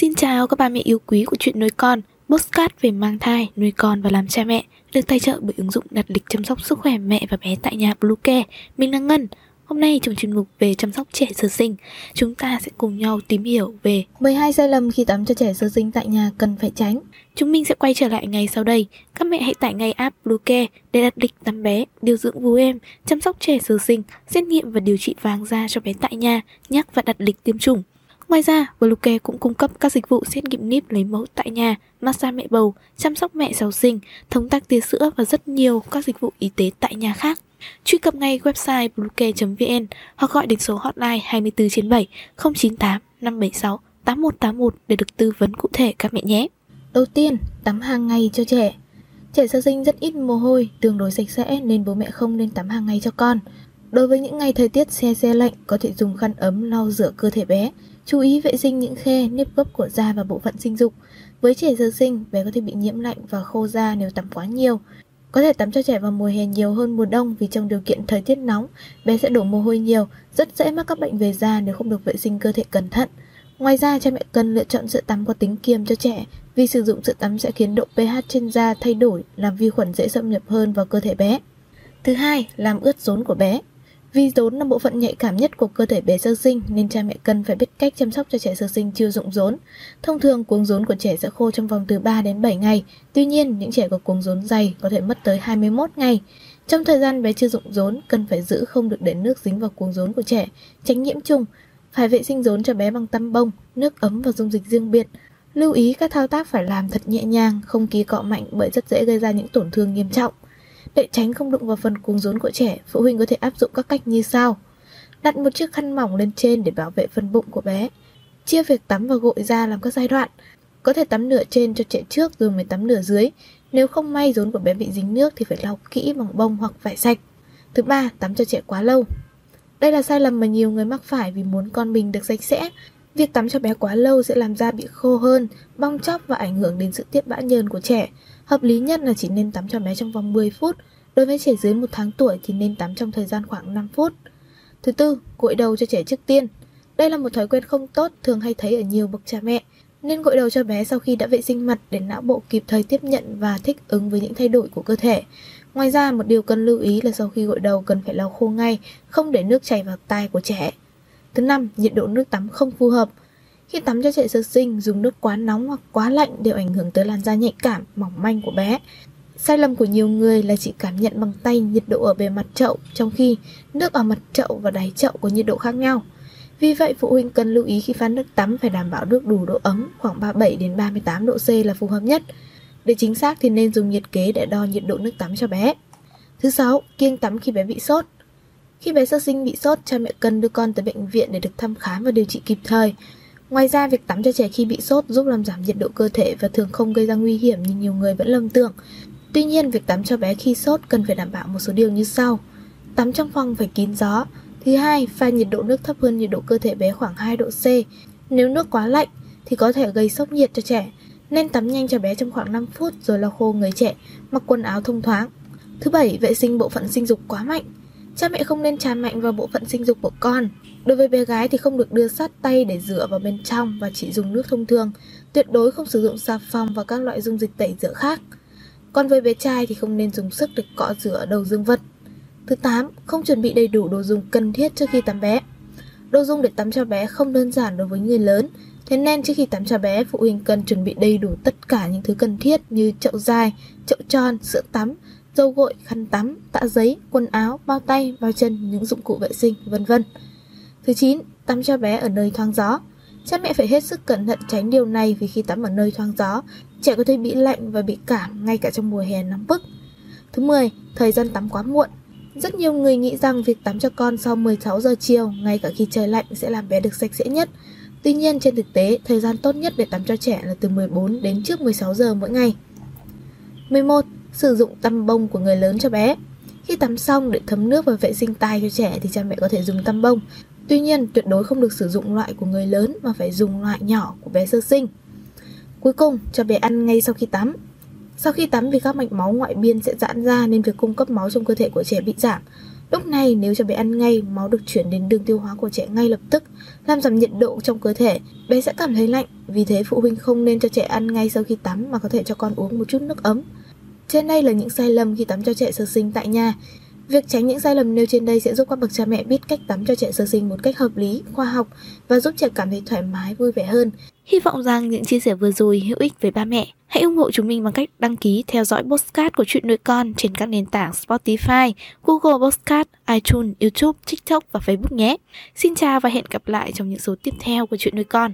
Xin chào các bà mẹ yêu quý của chuyện nuôi con, postcard về mang thai, nuôi con và làm cha mẹ, được tài trợ bởi ứng dụng đặt lịch chăm sóc sức khỏe mẹ và bé tại nhà Bluecare. Mình là Ngân. Hôm nay trong chuyên mục về chăm sóc trẻ sơ sinh, chúng ta sẽ cùng nhau tìm hiểu về 12 sai lầm khi tắm cho trẻ sơ sinh tại nhà cần phải tránh. Chúng mình sẽ quay trở lại ngay sau đây. Các mẹ hãy tải ngay app Bluecare để đặt lịch tắm bé, điều dưỡng vú em, chăm sóc trẻ sơ sinh, xét nghiệm và điều trị vàng da cho bé tại nhà, nhắc và đặt lịch tiêm chủng. Ngoài ra, Bluecare cũng cung cấp các dịch vụ xét nghiệm níp lấy mẫu tại nhà, massage mẹ bầu, chăm sóc mẹ sau sinh, thống tắc tia sữa và rất nhiều các dịch vụ y tế tại nhà khác. Truy cập ngay website bluecare.vn hoặc gọi đến số hotline 24 trên 7 098 576 8181 để được tư vấn cụ thể các mẹ nhé. Đầu tiên, tắm hàng ngày cho trẻ. Trẻ sơ sinh rất ít mồ hôi, tương đối sạch sẽ nên bố mẹ không nên tắm hàng ngày cho con. Đối với những ngày thời tiết xe xe lạnh, có thể dùng khăn ấm lau rửa cơ thể bé. Chú ý vệ sinh những khe, nếp gấp của da và bộ phận sinh dục. Với trẻ sơ sinh, bé có thể bị nhiễm lạnh và khô da nếu tắm quá nhiều. Có thể tắm cho trẻ vào mùa hè nhiều hơn mùa đông vì trong điều kiện thời tiết nóng, bé sẽ đổ mồ hôi nhiều, rất dễ mắc các bệnh về da nếu không được vệ sinh cơ thể cẩn thận. Ngoài ra, cha mẹ cần lựa chọn sữa tắm có tính kiềm cho trẻ vì sử dụng sữa tắm sẽ khiến độ pH trên da thay đổi, làm vi khuẩn dễ xâm nhập hơn vào cơ thể bé. Thứ hai, làm ướt rốn của bé. Vì rốn là bộ phận nhạy cảm nhất của cơ thể bé sơ sinh nên cha mẹ cần phải biết cách chăm sóc cho trẻ sơ sinh chưa dụng rốn. Thông thường cuống rốn của trẻ sẽ khô trong vòng từ 3 đến 7 ngày. Tuy nhiên, những trẻ có cuống rốn dày có thể mất tới 21 ngày. Trong thời gian bé chưa dụng rốn, cần phải giữ không được để nước dính vào cuống rốn của trẻ, tránh nhiễm trùng. Phải vệ sinh rốn cho bé bằng tăm bông, nước ấm và dung dịch riêng biệt. Lưu ý các thao tác phải làm thật nhẹ nhàng, không ký cọ mạnh bởi rất dễ gây ra những tổn thương nghiêm trọng. Để tránh không đụng vào phần cuống rốn của trẻ, phụ huynh có thể áp dụng các cách như sau. Đặt một chiếc khăn mỏng lên trên để bảo vệ phần bụng của bé. Chia việc tắm và gội ra làm các giai đoạn. Có thể tắm nửa trên cho trẻ trước rồi mới tắm nửa dưới. Nếu không may rốn của bé bị dính nước thì phải lau kỹ bằng bông hoặc vải sạch. Thứ ba, tắm cho trẻ quá lâu. Đây là sai lầm mà nhiều người mắc phải vì muốn con mình được sạch sẽ. Việc tắm cho bé quá lâu sẽ làm da bị khô hơn, bong chóc và ảnh hưởng đến sự tiết bã nhờn của trẻ. Hợp lý nhất là chỉ nên tắm cho bé trong vòng 10 phút. Đối với trẻ dưới 1 tháng tuổi thì nên tắm trong thời gian khoảng 5 phút. Thứ tư, gội đầu cho trẻ trước tiên. Đây là một thói quen không tốt thường hay thấy ở nhiều bậc cha mẹ. Nên gội đầu cho bé sau khi đã vệ sinh mặt để não bộ kịp thời tiếp nhận và thích ứng với những thay đổi của cơ thể. Ngoài ra, một điều cần lưu ý là sau khi gội đầu cần phải lau khô ngay, không để nước chảy vào tai của trẻ. Thứ năm, nhiệt độ nước tắm không phù hợp. Khi tắm cho trẻ sơ sinh, dùng nước quá nóng hoặc quá lạnh đều ảnh hưởng tới làn da nhạy cảm, mỏng manh của bé. Sai lầm của nhiều người là chỉ cảm nhận bằng tay nhiệt độ ở bề mặt chậu, trong khi nước ở mặt chậu và đáy chậu có nhiệt độ khác nhau. Vì vậy, phụ huynh cần lưu ý khi pha nước tắm phải đảm bảo nước đủ độ ấm, khoảng 37 đến 38 độ C là phù hợp nhất. Để chính xác thì nên dùng nhiệt kế để đo nhiệt độ nước tắm cho bé. Thứ sáu, kiêng tắm khi bé bị sốt. Khi bé sơ sinh bị sốt, cha mẹ cần đưa con tới bệnh viện để được thăm khám và điều trị kịp thời. Ngoài ra, việc tắm cho trẻ khi bị sốt giúp làm giảm nhiệt độ cơ thể và thường không gây ra nguy hiểm như nhiều người vẫn lầm tưởng. Tuy nhiên, việc tắm cho bé khi sốt cần phải đảm bảo một số điều như sau. Tắm trong phòng phải kín gió. Thứ hai, pha nhiệt độ nước thấp hơn nhiệt độ cơ thể bé khoảng 2 độ C. Nếu nước quá lạnh thì có thể gây sốc nhiệt cho trẻ. Nên tắm nhanh cho bé trong khoảng 5 phút rồi lau khô người trẻ, mặc quần áo thông thoáng. Thứ bảy, vệ sinh bộ phận sinh dục quá mạnh. Cha mẹ không nên chà mạnh vào bộ phận sinh dục của con. Đối với bé gái thì không được đưa sát tay để rửa vào bên trong và chỉ dùng nước thông thường. Tuyệt đối không sử dụng xà phòng và các loại dung dịch tẩy rửa khác. Còn với bé trai thì không nên dùng sức để cọ rửa đầu dương vật. Thứ 8. Không chuẩn bị đầy đủ đồ dùng cần thiết trước khi tắm bé. Đồ dùng để tắm cho bé không đơn giản đối với người lớn, thế nên trước khi tắm cho bé, phụ huynh cần chuẩn bị đầy đủ tất cả những thứ cần thiết như chậu dài, chậu tròn, sữa tắm, dầu gội, khăn tắm, tạ giấy, quần áo, bao tay, bao chân, những dụng cụ vệ sinh, vân vân. Thứ 9. Tắm cho bé ở nơi thoáng gió. Cha mẹ phải hết sức cẩn thận tránh điều này vì khi tắm ở nơi thoáng gió, trẻ có thể bị lạnh và bị cảm ngay cả trong mùa hè nóng bức. Thứ 10. Thời gian tắm quá muộn. Rất nhiều người nghĩ rằng việc tắm cho con sau 16 giờ chiều, ngay cả khi trời lạnh sẽ làm bé được sạch sẽ nhất. Tuy nhiên trên thực tế, thời gian tốt nhất để tắm cho trẻ là từ 14 đến trước 16 giờ mỗi ngày. 11. Sử dụng tăm bông của người lớn cho bé. Khi tắm xong để thấm nước và vệ sinh tai cho trẻ thì cha mẹ có thể dùng tăm bông. Tuy nhiên, tuyệt đối không được sử dụng loại của người lớn mà phải dùng loại nhỏ của bé sơ sinh. Cuối cùng, cho bé ăn ngay sau khi tắm. Sau khi tắm vì các mạch máu ngoại biên sẽ giãn ra nên việc cung cấp máu trong cơ thể của trẻ bị giảm. Lúc này nếu cho bé ăn ngay, máu được chuyển đến đường tiêu hóa của trẻ ngay lập tức, làm giảm nhiệt độ trong cơ thể, bé sẽ cảm thấy lạnh. Vì thế phụ huynh không nên cho trẻ ăn ngay sau khi tắm mà có thể cho con uống một chút nước ấm. Trên đây là những sai lầm khi tắm cho trẻ sơ sinh tại nhà. Việc tránh những sai lầm nêu trên đây sẽ giúp các bậc cha mẹ biết cách tắm cho trẻ sơ sinh một cách hợp lý, khoa học và giúp trẻ cảm thấy thoải mái, vui vẻ hơn. Hy vọng rằng những chia sẻ vừa rồi hữu ích với ba mẹ. Hãy ủng hộ chúng mình bằng cách đăng ký theo dõi postcard của chuyện nuôi con trên các nền tảng Spotify, Google Postcard, iTunes, YouTube, TikTok và Facebook nhé. Xin chào và hẹn gặp lại trong những số tiếp theo của chuyện nuôi con.